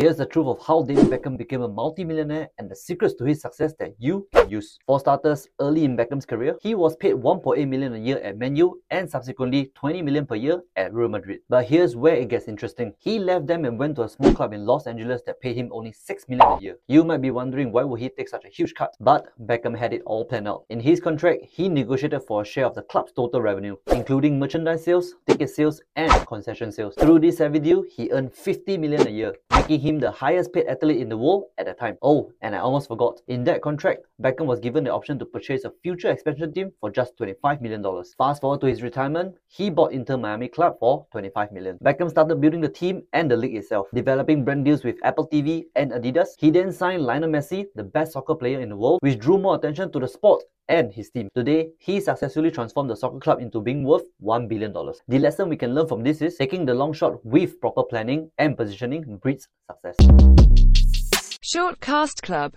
Here's the truth of how David Beckham became a multi-millionaire and the secrets to his success that you can use. For starters, early in Beckham's career, he was paid 1.8 million a year at Man U and subsequently 20 million per year at Real Madrid. But here's where it gets interesting. He left them and went to a small club in Los Angeles that paid him only 6 million a year. You might be wondering why would he take such a huge cut? But Beckham had it all planned out. In his contract, he negotiated for a share of the club's total revenue, including merchandise sales, ticket sales, and concession sales. Through this savvy deal, he earned 50 million a year, making him the highest paid athlete in the world at the time. Oh, and I almost forgot. In that contract, Beckham was given the option to purchase a future expansion team for just $25 million. Fast forward to his retirement, he bought Inter Miami Club for 25 million. Beckham started building the team and the league itself, developing brand deals with Apple TV and Adidas. He then signed Lionel Messi, the best soccer player in the world, which drew more attention to the sport and his team. Today, he successfully transformed the soccer club into being worth $1 billion. The lesson we can learn from this is taking the long shot with proper planning and positioning breeds success. Shortcast Club